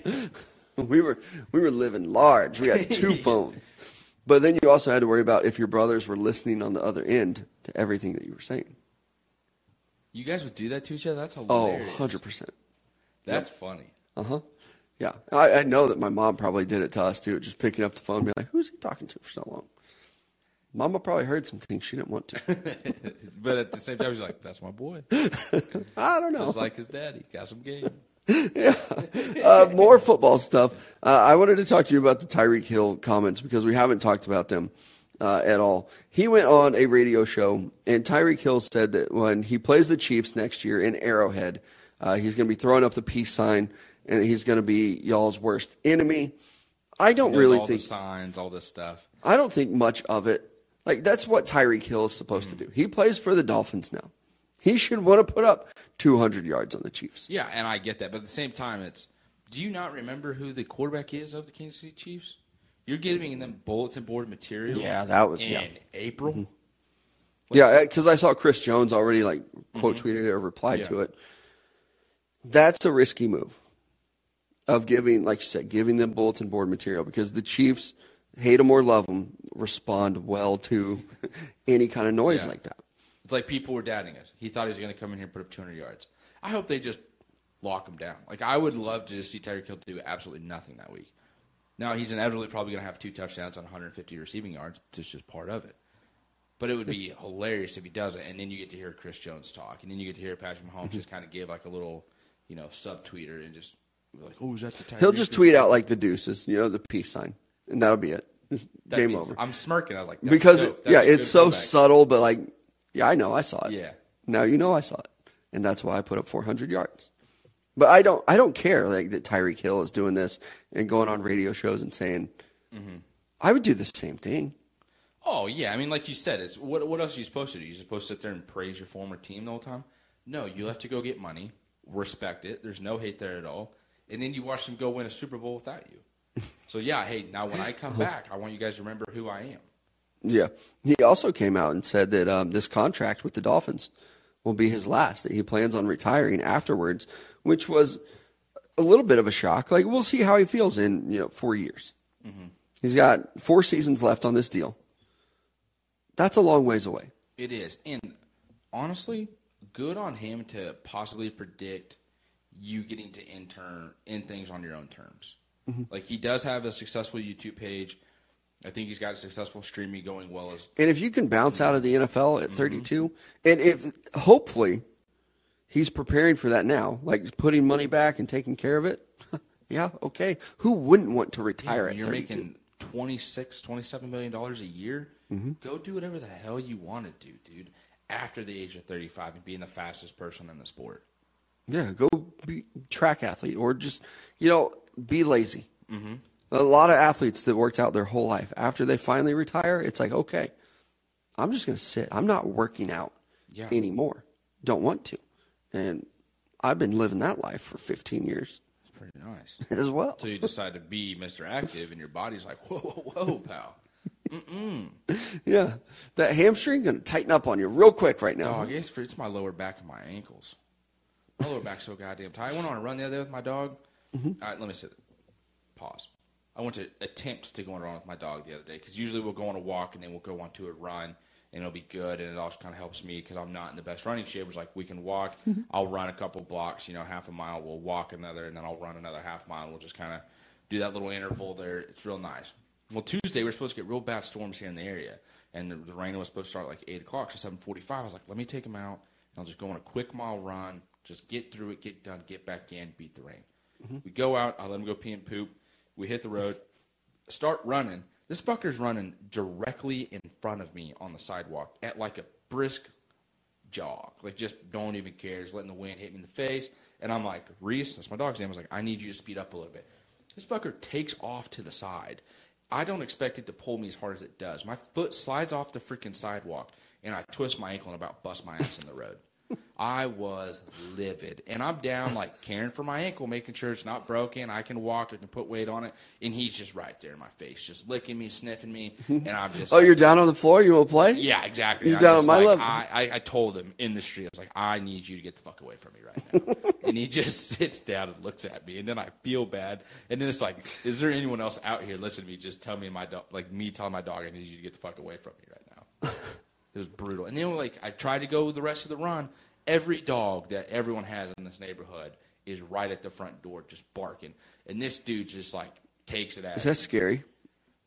We were we were living large. We had two phones. But then you also had to worry about if your brothers were listening on the other end to everything that you were saying. You guys would do that to each other? That's Oh, hilarious. 100%. That's funny. Uh huh. Yeah. I, I know that my mom probably did it to us too, just picking up the phone and be like, who's he talking to for so long? Mama probably heard some things she didn't want to. But at the same time, he's like, "That's my boy, I don't know. just like his daddy. Got some game." uh, more football stuff. Uh, I wanted to talk to you about the Tyreek Hill comments because we haven't talked about them uh, at all. He went on a radio show, and Tyreek Hill said that when he plays the Chiefs next year in Arrowhead, uh, he's going to be throwing up the peace sign, and he's going to be y'all's worst enemy. I don't really all think the signs, all this stuff. I don't think much of it. Like that's what Tyreek Hill is supposed to mm. do. He plays for the Dolphins now. He should want to put up 200 yards on the Chiefs. Yeah, and I get that, but at the same time, it's. Do you not remember who the quarterback is of the Kansas City Chiefs? You're giving them bulletin board material. Yeah, that was- in mm-hmm. yeah. Uh, April. Yeah, because I saw Chris Jones already like quote mm-hmm. tweeted it or replied Yeah. to it. That's a risky move of giving, like you said, giving them bulletin board material because the Chiefs hate them or love them, respond well to any kind of noise Yeah. like that. It's like people were doubting us. He thought he was going to come in here and put up 200 yards. I hope they just lock him down. Like I would love to just see Tyreek Hill do absolutely nothing that week. Now he's inevitably probably going to have two touchdowns on 150 receiving yards. It's just part of it. But it would be hilarious if he does it, and then you get to hear Chris Jones talk, and then you get to hear Patrick Mahomes mm-hmm. just kind of give like a little, you know, sub subtweeter and just be like, "Oh, is that the Tyreek?" He'll just tweet out like the deuces, you know, the peace sign, and that'll be it. That game means- over. I'm smirking. I was like, That's because dope. That's yeah, a good it's so comeback. subtle, but like, yeah, I know I saw it. Yeah. now you know I saw it, and that's why I put up 400 yards. But I don't, I don't care like that Tyreek Hill is doing this and going on radio shows and saying, Mm-hmm. I would do the same thing. Oh yeah, I mean, like you said, it's what what else are you supposed to do? You're supposed to sit there and praise your former team the whole time? No, you have to go get money, respect it. There's no hate there at all, and then you watch them go win a Super Bowl without you. So yeah, hey, now when I come back, I want you guys to remember who I am. Yeah, he also came out and said that um, this contract with the Dolphins will be his last. That he plans on retiring afterwards, which was a little bit of a shock. Like we'll see how he feels in you know four years. He's got four seasons left on this deal. That's a long ways away. It is, and honestly, good on him to possibly predict you getting to intern in things on your own terms. Mm-hmm. Like he does have a successful YouTube page. I think he's got a successful streaming going well as And if you can bounce mm-hmm. out of the NFL at mm-hmm. 32, and if hopefully he's preparing for that now, like putting money back and taking care of it, yeah, okay. Who wouldn't want to retire when at you're 32? making 26 27 million dollars a year Mm-hmm. go do whatever the hell you want to do dude after the age of 35 and being the fastest person in the sport Yeah, go be track athlete or just you know be lazy. Mm-hmm. A lot of athletes that worked out their whole life after they finally retire, it's like okay, I'm just going to sit. I'm not working out Yeah. anymore. Don't want to, and I've been living that life for 15 years it's pretty nice as well. so you decide to be mr active and your body's like whoa whoa whoa pal Mm-mm. Yeah, that hamstring going to tighten up on you real quick right now. it's, for, it's my lower back and my ankles my lower back's so goddamn tight. I went on a run the other day with my dog. Mm-hmm. all right let me sit pause. I went to attempt to go on a run with my dog the other day because usually we'll go on a walk and then we'll go on to a run and it'll be good and it also kind of helps me because i'm not in the best running shape it's like we can walk. Mm-hmm. i'll run a couple blocks you know half a mile we'll walk another and then i'll run another half mile and we'll just kind of do that little interval there. It's real nice. Well tuesday we're supposed to get real bad storms here in the area and the, the rain was supposed to start at like 8 o'clock so 7.45 i was like let me take him out and i'll just go on a quick mile run just get through it get done get back in beat the rain mm-hmm. we go out i let him go pee and poop we hit the road start running. This fucker's running directly in front of me on the sidewalk at like a brisk jog. Like just don't even care. Just letting the wind hit me in the face. And I'm like, Reese, that's my dog's name. I was like, I need you to speed up a little bit. This fucker takes off to the side. I don't expect it to pull me as hard as it does. My foot slides off the freaking sidewalk and I twist my ankle and about bust my ass in the road. I was livid. And I'm down, like, caring for my ankle, making sure it's not broken. I can walk, I can put weight on it. And he's just right there in my face, just licking me, sniffing me. And I'm just. Oh, you're down on the floor. You want to play? Yeah, exactly. You're I'm down on my like, level. I, I, I told him in the street, I was like, I need you to get the fuck away from me right now. and he just sits down and looks at me. And then I feel bad. And then it's like, is there anyone else out here listening to me? Just tell me my dog, like me telling my dog, I need you to get the fuck away from me right now. It was brutal. And then like I tried to go the rest of the run. Every dog that everyone has in this neighborhood is right at the front door, just barking. And this dude just like takes it as Is that scary?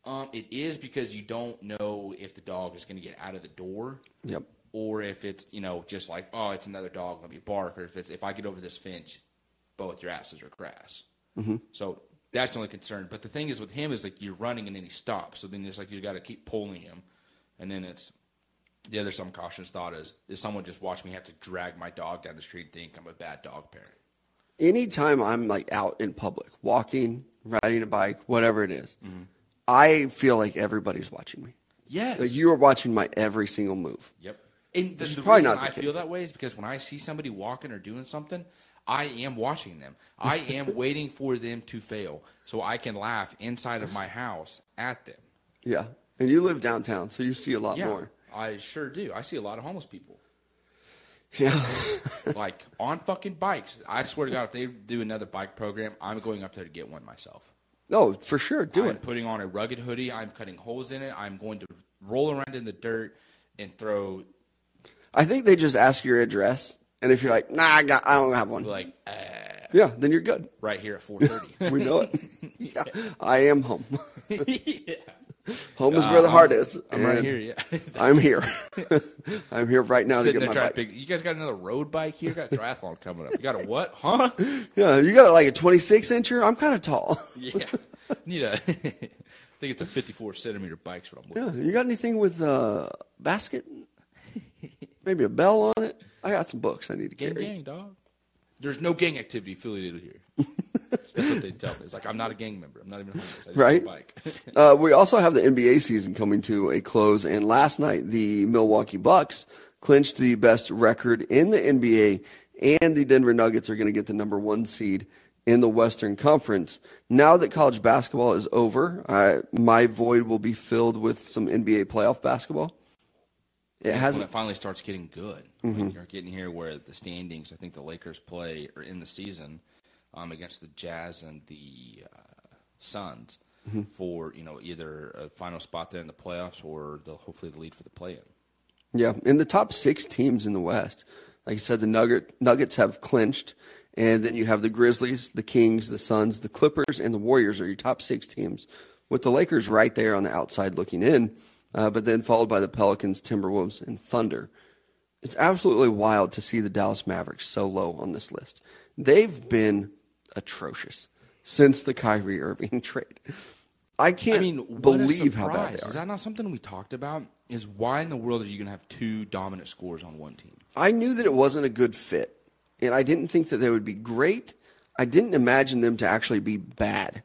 um, it is because you don't know if the dog is going to get out of the door, Yep. or if it's you know just like oh it's another dog, let me bark, or if it's if I get over this fence, both your asses are grass. Mm-hmm. So that's the only concern. But the thing is with him is like you're running and then he stops, so then it's like you got to keep pulling him, and then it's the other some cautious thought is is someone just watch me have to drag my dog down the street and think I'm a bad dog parent. Anytime I'm like out in public, walking, riding a bike, whatever it is, mm-hmm. I feel like everybody's watching me. Yes. Like you are watching my every single move. Yep. And the, the probably reason not the I feel that way is because when I see somebody walking or doing something, I am watching them. I am waiting for them to fail so I can laugh inside of my house at them. Yeah. And you live downtown, so you see a lot Yeah, more. I sure do. I see a lot of homeless people. Yeah. like on fucking bikes. I swear to God, if they do another bike program, I'm going up there to get one myself. oh, for sure. Do I'm it. putting on a rugged hoodie. I'm cutting holes in it. I'm going to roll around in the dirt and throw I think they just ask your address, and if you're like, nah, I got, I don't have one. like uh, yeah, then you're good. right here at 4:30. We know it. yeah, I am home. yeah. Home is where the heart is. I'm right here. Yeah. I'm here. I'm here right now Sitting to get my bike. pick. You guys got another road bike here? Got triathlon coming up. You got a what? Huh? Yeah, you got like a 26 incher. I'm kind of tall. Yeah. Need a. I think it's a 54 centimeter bike's what I'm looking. Yeah, you got anything with uh, basket? Maybe a bell on it. I got some books I need to Gang, carry. gang, dog. There's no gang activity affiliated here. That's what they tell me. It's like I'm not a gang member. I'm not even homeless. Right. a bike. Uh, we also have the NBA season coming to a close, and last night the Milwaukee Bucks clinched the best record in the NBA, and the Denver Nuggets are going to get the number one seed in the Western Conference. Now that college basketball is over, I, my void will be filled with some NBA playoff basketball. It That's when it finally starts getting good. When you're getting here where the standings, I think the Lakers play or in the season um, against the Jazz and the uh, Suns for you know either a final spot there in the playoffs or the hopefully the lead for the play-in. Yeah, in the top six teams in the West, like I said, the Nugget, Nuggets have clinched, and then you have the Grizzlies, the Kings, the Suns, the Clippers, and the Warriors are your top six teams, with the Lakers right there on the outside looking in, uh, but then followed by the Pelicans, Timberwolves, and Thunder. It's absolutely wild to see the Dallas Mavericks so low on this list. They've been atrocious since the Kyrie Irving trade. I can't I mean, believe how bad they are. Is that not something we talked about? Is why in the world are you going to have two dominant scores on one team? I knew that it wasn't a good fit, and I didn't think that they would be great. I didn't imagine them to actually be bad.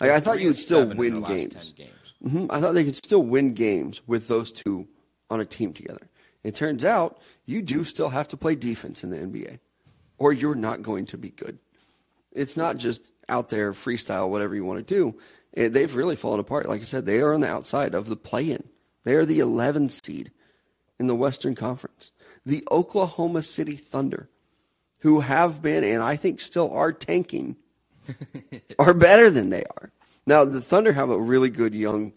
Like I thought you would still win games. 10 games. hmm I thought they could still win games with those two on a team together. It turns out you do still have to play defense in the NBA, or you're not going to be good. It's not just out there freestyle, whatever you want to do. Eh, They've really fallen apart. Like I said, they are on the outside of the play-in. They are the 11 seed in the Western Conference. The Oklahoma City Thunder, who have been and I think still are tanking, are better than they are. Now the Thunder have a really good young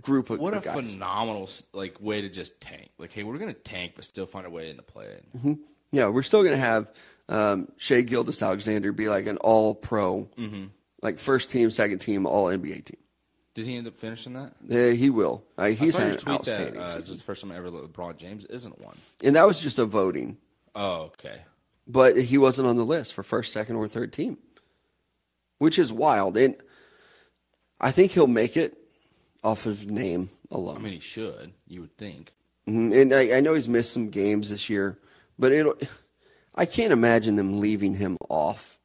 group of guys. What a guys. phenomenal like way to just tank. Like, hey, we're going to tank, but still find a way in the play. In. Yeah, we're still going to have um, Shai Gilgeous-Alexander be like an all pro, like first team, second team, all NBA team. Did he end up finishing that? Yeah, he will. Uh, he's I had an tweet that outstanding uh, this is the first time I ever LeBron James isn't one. And that was just a voting, Oh, okay. but he wasn't on the list for first, second, or third team, which is wild. And I think he'll make it off of name alone. I mean, he should. You would think. Mhm. And I, I know he's missed some games this year, but it I can't imagine them leaving him off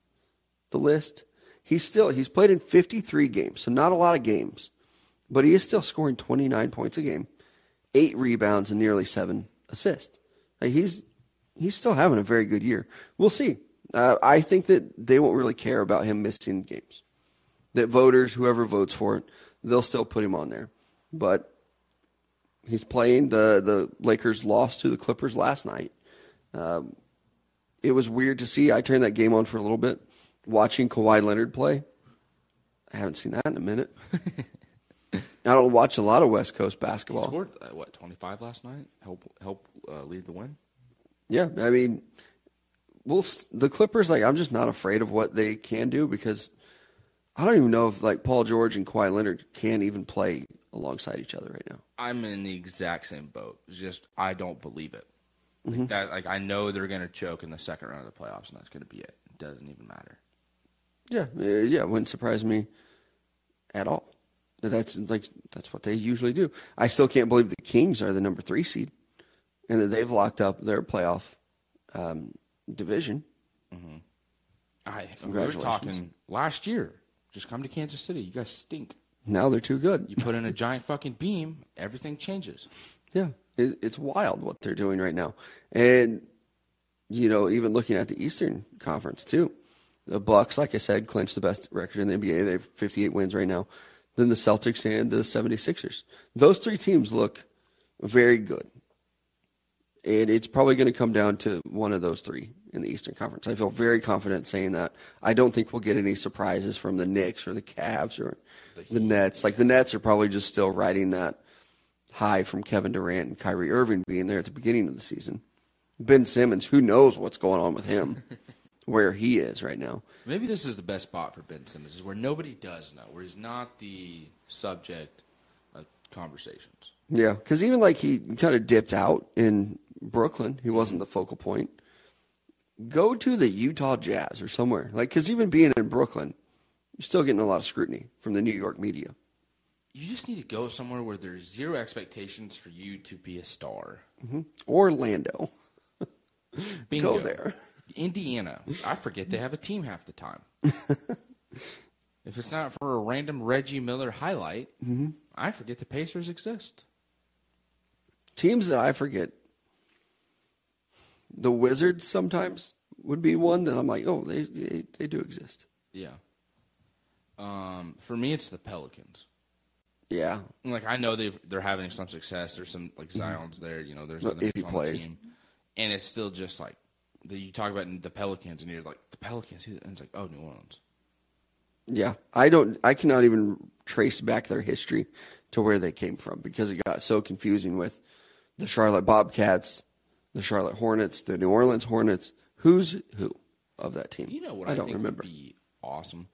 the list. He's still he's played in 53 games, so not a lot of games, but he is still scoring 29 points a game, eight rebounds and nearly seven assists. Like he's he's still having a very good year. We'll see. Uh, I think that they won't really care about him missing games. That voters, whoever votes for it, they'll still put him on there. But he's playing. the The Lakers lost to the Clippers last night. Um, it was weird to see. I turned that game on for a little bit, watching Kawhi Leonard play. I haven't seen that in a minute. I don't watch a lot of West Coast He basketball. scored uh, what twenty five last night. Help help uh, lead the win. Yeah, I mean, we'll the Clippers. Like, I'm just not afraid of what they can do because I don't even know if like Paul George and Kawhi Leonard can even play alongside each other right now. I'm in the exact same boat. It's just I don't believe it. Mm-hmm. Like that like I know they're going to choke in the second round of the playoffs, and that's going to be it. It doesn't even matter. Yeah, uh, yeah, it wouldn't surprise me at all. That's like that's what they usually do. I still can't believe the Kings are the number three seed, and that they've locked up their playoff um, division. I we were talking last year. Just come to Kansas City. You guys stink. Now they're too good. You put in a giant fucking beam, everything changes. Yeah, it's wild what they're doing right now, and you know, even looking at the Eastern Conference too, the Bucks, like I said, clinched the best record in the NBA. They have 58 wins right now. Then the Celtics and the 76ers. Those three teams look very good, and it's probably going to come down to one of those three in the Eastern Conference. I feel very confident saying that. I don't think we'll get any surprises from the Knicks or the Cavs or the Nets. Like the Nets are probably just still riding that high from Kevin Durant and Kyrie Irving being there at the beginning of the season. Ben Simmons, who knows what's going on with him, where he is right now. Maybe this is the best spot for Ben Simmons, is where nobody does know, where he's not the subject of conversations. Yeah, because even like he kind of dipped out in Brooklyn, he wasn't mm-hmm. the focal point. Go to the Utah Jazz or somewhere, like because even being in Brooklyn, you're still getting a lot of scrutiny from the New York media. You just need to go somewhere where there's zero expectations for you to be a star. Orlando, Bingo. go there. Indiana. I forget they have a team half the time. if it's not for a random Reggie Miller highlight, I forget the Pacers exist. Teams that I forget. The Wizards sometimes would be one that I'm like, oh, they they, they do exist. Yeah. Um, for me, it's the Pelicans. Yeah, Like I know they they're having some success. There's some like mm-hmm. Zion's there. You know, there's other if he people on the plays. team, and it's still just like the, you talk about the Pelicans, and you're like the Pelicans, who- and it's like oh New Orleans. Yeah, I don't. I cannot even trace back their history to where they came from because it got so confusing with the Charlotte Bobcats, the Charlotte Hornets, the New Orleans Hornets. Who's who of that team? You know what I, I don't think remember. would be awesome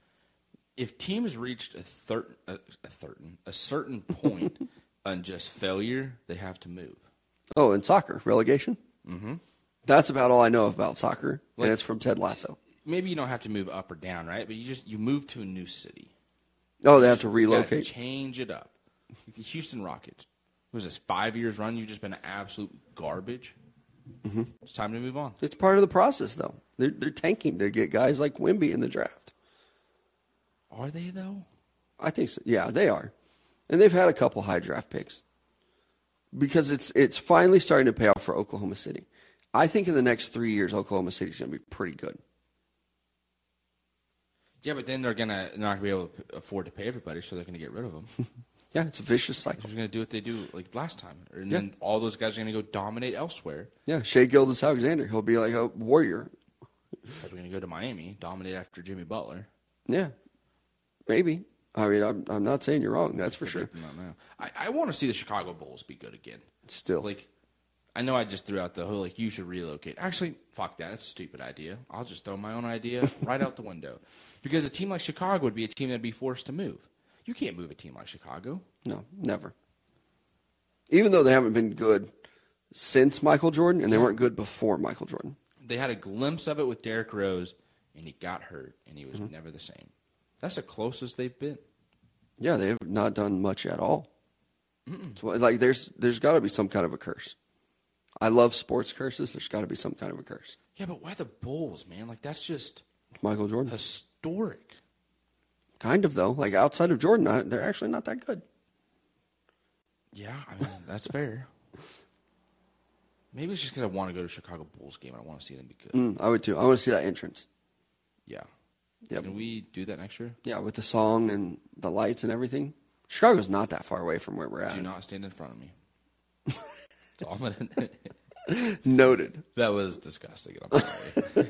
if teams reached a certain a, a certain a certain point on just failure, they have to move. Oh, in soccer relegation. Mm-hmm. That's about all I know about soccer, Like- and it's from Ted Lasso. Maybe you don't have to move up or down, right? But you just you move to a new city. Oh, they have to relocate. change it up. The Houston Rockets. What was this five years run? You've just been absolute garbage. Mm-hmm. It's time to move on. It's part of the process, though. They're, they're tanking to get guys like Wemby in the draft. Are they though? I think so. Yeah, they are, and they've had a couple high draft picks because it's it's finally starting to pay off for Oklahoma City. I think in the next three years, Oklahoma City's going to be pretty good. Yeah, but then they're gonna they're not gonna be able to afford to pay everybody, so they're gonna get rid of them. Yeah, it's a vicious cycle. They're gonna do what they do like last time, and Yeah. then all those guys are gonna go dominate elsewhere. Yeah, Shai Gilgeous-Alexander, he'll be like a warrior. We're gonna go to Miami, dominate after Jimmy Butler. Yeah, maybe. I mean, I'm, I'm not saying you're wrong. That's for sure. Predicting that now. I, I want to see the Chicago Bulls be good again. Still, Like, I know I just threw out the whole like you should relocate. Actually, fuck that. That's a stupid idea. I'll just throw my own idea right out the window. Because a team like Chicago would be a team that'd be forced to move. You can't move a team like Chicago. no, never. Even though they haven't been good since Michael Jordan, and they weren't good before Michael Jordan. They had a glimpse of it with Derrick Rose, and he got hurt, and he was Mm-hmm. never the same. That's the closest they've been. Yeah, they have not done much at all. Why- like there's there's got to be some kind of a curse. I love sports curses. There's got to be some kind of a curse. Yeah, but why the Bulls, man? Like that's just Michael Jordan, historic. kind of though. Like outside of Jordan, I, they're actually not that good. Yeah, I mean that's fair. Maybe it's just because I want to go to a Chicago Bulls game. and I want to see them be good. Mm, I would too. I want to see that entrance. Yeah. Yep. Can we do that next year? Yeah, with the song and the lights and everything. Chicago's not that far away from where we're at. Do not stand in front of me. That's all I'm gonna- Noted. that was disgusting. I'm sorry.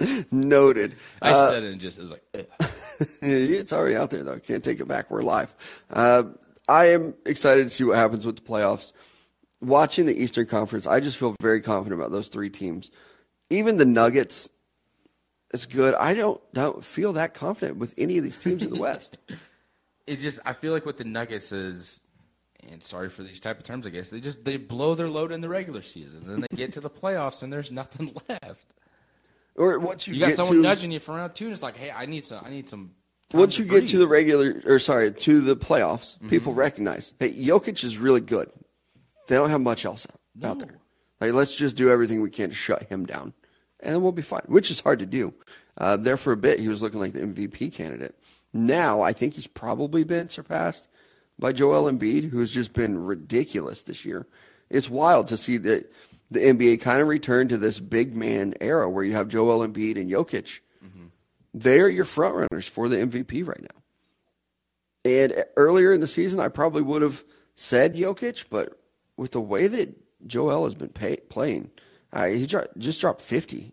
Noted. I Uh, said it and just it was like, it's already out there though. Can't take it back. We're live. Uh, I am excited to see what happens with the playoffs. Watching the Eastern Conference, I just feel very confident about those three teams. Even the Nuggets, it's good. I don't don't feel that confident with any of these teams in the West. it just I feel like what the Nuggets is, and sorry for these type of terms, I guess they just they blow their load in the regular season, and then they get to the playoffs and there's nothing left. Or once you, You got someone to nudging you for round two, and it's like, hey, I need some, I need some. once you get to the regular or sorry to the playoffs, Mm-hmm. people recognize hey, Jokic is really good. They don't have much else out, out No. there. Like let's just do everything we can to shut him down, and we'll be fine. Which is hard to do. Uh, there for a bit, he was looking like the MVP candidate, Now, I think he's probably been surpassed by Joel Embiid, who has just been ridiculous this year. It's wild to see that the NBA kind of return to this big man era where you have Joel Embiid and Jokic. They're your front runners for the MVP right now. And earlier in the season, I probably would have said Jokic, but with the way that Joel has been pay, playing, uh, he dro- just dropped 50.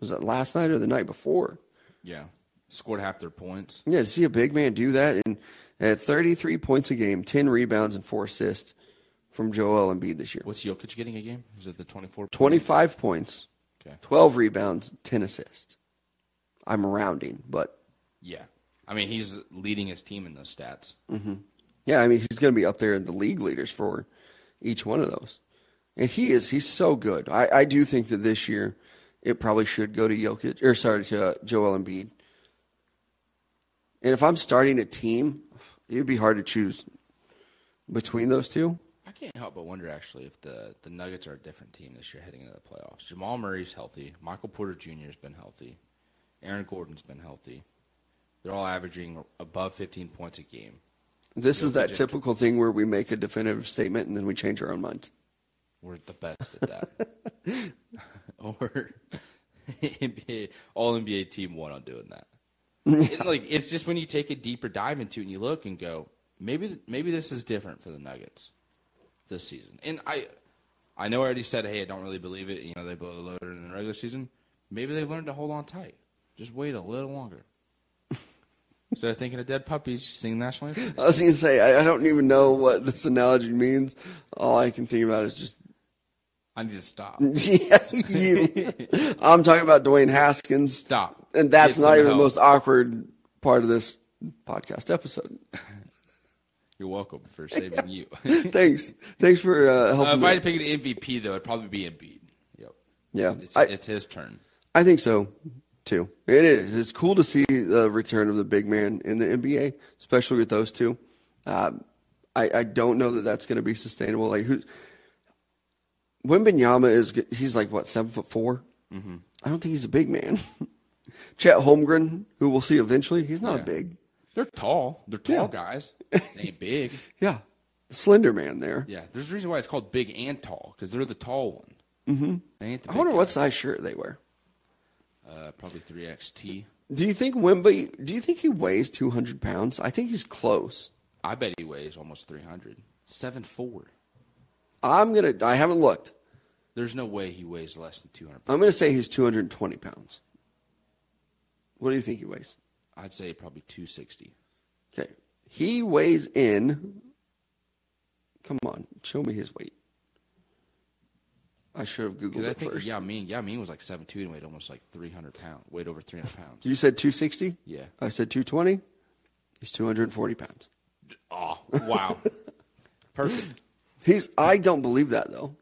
Was that last night or the night before? Yeah. Scored half their points. Yeah, to see a big man do that and at 33 points a game, 10 rebounds, and 4 assists from Joel Embiid this year. What's Jokic getting a game? Is it the 24? 25 points, Okay. 12 rebounds, 10 assists. I'm rounding, but Yeah. I mean, he's leading his team in those stats. yeah, I mean, he's going to be up there in the league leaders for each one of those. And he is, he's so good. I, I do think that this year it probably should go to Jokic, or sorry, to uh, Joel Embiid. And if I'm starting a team, it would be hard to choose between those two. I can't help but wonder actually if the, the Nuggets are a different team this year heading into the playoffs. Jamal Murray's healthy. Michael Porter Jr. has been healthy. Aaron Gordon's been healthy. They're all averaging above 15 points a game. This is that typical thing where we make a definitive statement and then we change our own minds. We're the best at that. or NBA, all NBA team one on doing that. Like it's just when you take a deeper dive into it and you look and go, maybe maybe this is different for the Nuggets this season. And I I know I already said, hey, I don't really believe it. You know, they blow the loader in the regular season. Maybe they've learned to hold on tight. Just wait a little longer. Instead of thinking of dead puppies, sing national anthem. I was going to say, I, I don't even know what this analogy means. All I can think about is just, I need to stop. yeah, you. I'm talking about Dwayne Haskins. Stop. And that's Get not even the most awkward part of this podcast episode. You're welcome for saving you. Thanks. Thanks for uh, helping Uh, if me. I had to pick an MVP, though, it'd probably be Embiid. Yep. yeah, It's, I, it's his turn. I think so too. It is. It's cool to see the return of the big man in the NBA, especially with those two. Um, I, I don't know that that's going to be sustainable. Like who? Wembanyama is he's like what seven foot 4 Mm-hmm. I don't think he's a big man. Chet Holmgren, who we'll see eventually, he's not Yeah. a big. They're tall. They're tall Yeah. guys. They ain't big. Yeah, slender man there. Yeah. There's a reason why it's called big and tall because they're the tall one. Mm-hmm. They ain't the I wonder guy. what size shirt they wear. Uh, probably three XT. Do you think Wemby? Do you think he weighs two hundred pounds? I think he's close. I bet he weighs almost 300. Seven four. I'm gonna. I haven't looked. There's no way he weighs less than 200. I'm going to say he's 220 pounds. What do you think he weighs? I'd say probably 260. Okay. He weighs in. Come on, show me his weight. I should have Googled I it think first. Yao Ming, Yao Ming was like seven two and weighed almost like 300 pounds. Weighed over 300 pounds. You said 260? Yeah. I said 220? He's 240 pounds. Oh, wow. Perfect. He's. I don't believe that, though.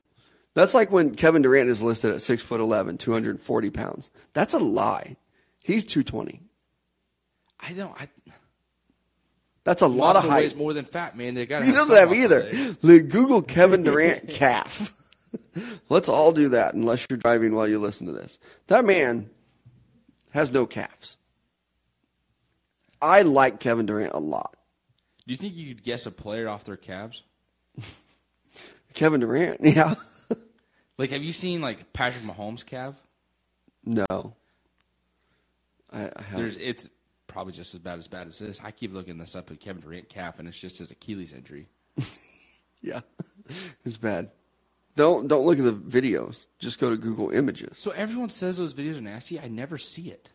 That's like when Kevin Durant is listed at 6 foot 11, 240 pounds. That's a lie. He's 220. I don't. I, That's a lot of height. weighs more than fat, man. They got. He doesn't have either. Eh? Like, Google Kevin Durant calf. Let's all do that unless you're driving while you listen to this. That man has no calves. I like Kevin Durant a lot. Do you think you could guess a player off their calves? Kevin Durant, yeah. Like, have you seen like Patrick Mahomes' calf? No. I, I. There's, it's probably just as bad as bad as this. I keep looking this up at Kevin Durant calf, and it's just his Achilles injury. Yeah. It's bad. Don't don't look at the videos. Just go to Google Images. So everyone says those videos are nasty. I never see it.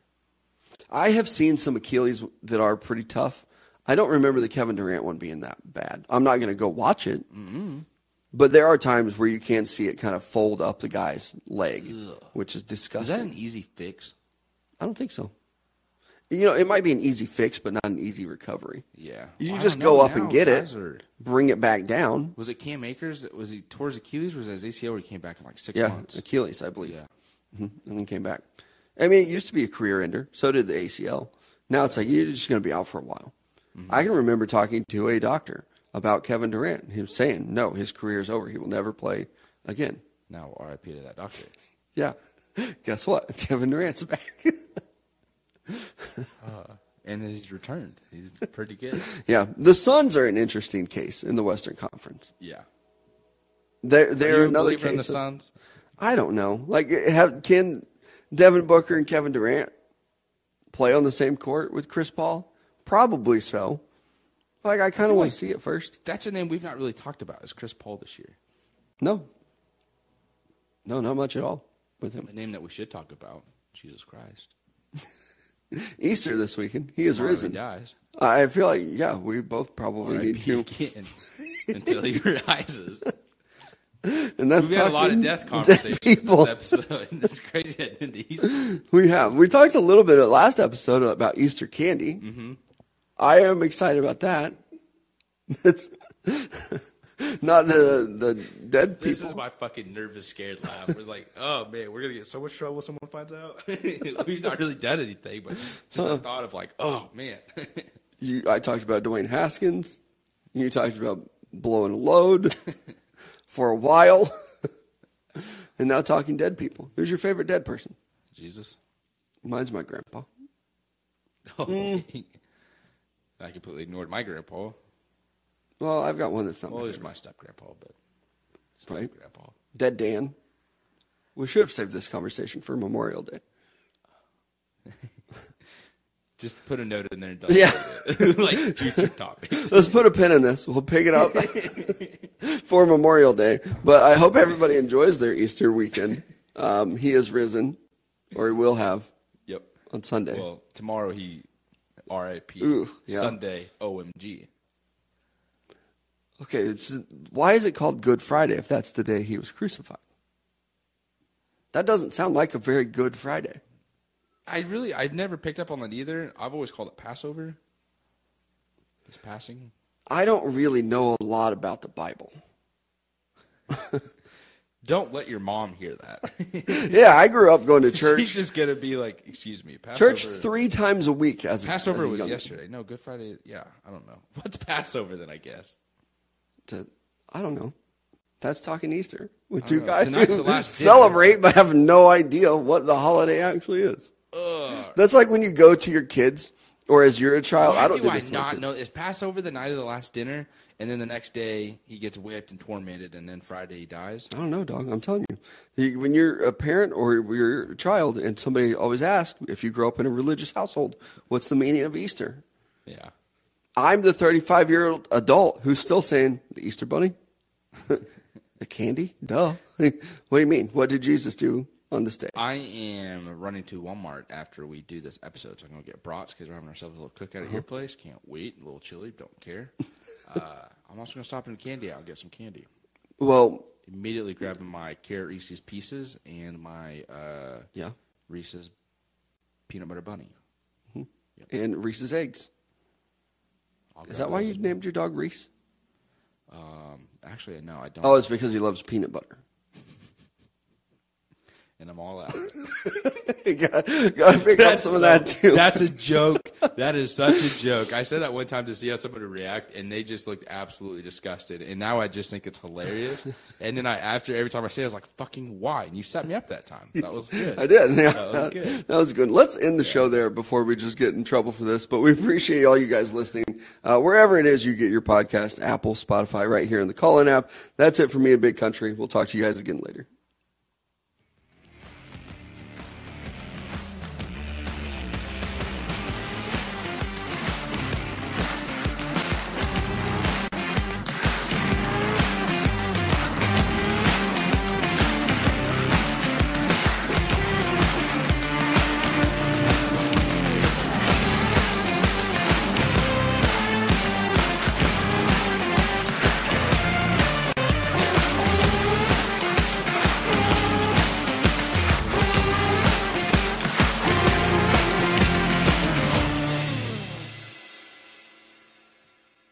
I have seen some Achilles that are pretty tough. I don't remember the Kevin Durant one being that bad. I'm not going to go watch it. But there are times where you can see it kind of fold up the guy's leg, which is disgusting. Is that an easy fix? I don't think so. You know, it might be an easy fix, but not an easy recovery. Yeah. You Well, just go up and get it, are- bring it back down. was it Cam Akers? that- Was he tore his Achilles? Or was it his ACL where he came back in like six Yeah, months? Achilles, I believe. Yeah. hmm And then came back. I mean, it used to be a career ender. So did the ACL. Now it's like you're just going to be out for a while. Mm-hmm. I can remember talking to a doctor about Kevin Durant. He was saying, no, his career is over. He will never play again. Now, RIP to that doctor. Yeah. Guess what? Kevin Durant's back. Uh, and he's returned. He's pretty good. Yeah, the Suns are an interesting case in the Western Conference. Yeah. They're they're you a another believer in the case. of- Suns? I don't know. Like, have, can Devin Booker and Kevin Durant play on the same court with Chris Paul? Probably so. Like, I kind of want to see it first. That's a name we've not really talked about. Is Chris Paul this year? No, no, not much at all with him. A name that we should talk about. Jesus Christ. Easter this weekend. He is Tomorrow he risen. dies. I feel like yeah, we both probably need to. again until he rises. And that's We've had a lot of death conversations people. this episode. It's crazy into Easter. We have. We talked a little bit at last episode about Easter candy. Mm-hmm. I am excited about that. It's not the the dead people. This is my fucking nervous, scared laugh. We're like, oh man, we're gonna get so much trouble if someone finds out. We've not really done anything, but just the thought of like, oh man. You, I talked about Dwayne Haskins. You talked about blowing a load for a while, and now talking dead people. Who's your favorite dead person? Jesus. Mine's my grandpa. Oh, Mm. I completely ignored my grandpa. Well, I've got one that's not Well, my there's favorite. my step grandpa, but step Right. grandpa. Dead Dan. We should have saved this conversation for Memorial Day. Just put a note in there. And Yeah. it. like future topic. Let's put a pin in this. We'll pick it up for Memorial Day. But I hope everybody enjoys their Easter weekend. Um, he is risen, or he will have Yep. on Sunday. Well, tomorrow he R.I.P. Yeah. Sunday OMG. Okay, it's, why is it called Good Friday if that's the day he was crucified? That doesn't sound like a very good Friday. I really, I've never picked up on that either. I've always called it Passover. It's passing. I don't really know a lot about the Bible. Don't let your mom hear that. Yeah, I grew up going to church. She's just gonna be like, "Excuse me, Passover." Church three times a week as a, Passover as was young- yesterday. No, Good Friday. Yeah, I don't know. What's Passover then? I guess. to I don't know. That's talking Easter with two know. guys Tonight's who celebrate but have no idea what the holiday actually is. Ugh. That's like when you go to your kids, or as you're a child. Why I don't do do I this to my not kids. know? Is Passover the night of the last dinner, and then the next day he gets whipped and tormented, and then Friday he dies? I don't know, dog. I'm telling you. When you're a parent or you're a child, and somebody always asks if you grow up in a religious household, what's the meaning of Easter? Yeah. I'm the 35 year old adult who's still saying the Easter bunny, the candy, duh. what do you mean? What did Jesus do on this day? I am running to Walmart after we do this episode, so I'm gonna get brats because we're having ourselves a little cookout at your place. Can't wait. A little chilly. Don't care. uh, I'm also gonna stop in candy I'll get some candy. Well, Immediately grabbing my carrot Reese's Pieces and my uh, yeah, Reese's peanut butter bunny. and Reese's eggs. I'll Is that why you named your dog Reese? Um, actually, no, I don't. Oh, it's because he loves peanut butter. And I'm all out. gotta, gotta pick up some of that too. That's a joke. That is such a joke. I said that one time to see how somebody would react, and they just looked absolutely disgusted. And now I just think it's hilarious. And then I, after every time I say, it, I was like, "Fucking why?" And you set me up that time. That was good. I did. Yeah, That was good. that was good. Let's end the show there before we just get in trouble for this. But we appreciate all you guys listening. Uh, wherever it is you get your podcast, Apple, Spotify, right here in the Callin app. That's it for me in Big Country. We'll talk to you guys again later.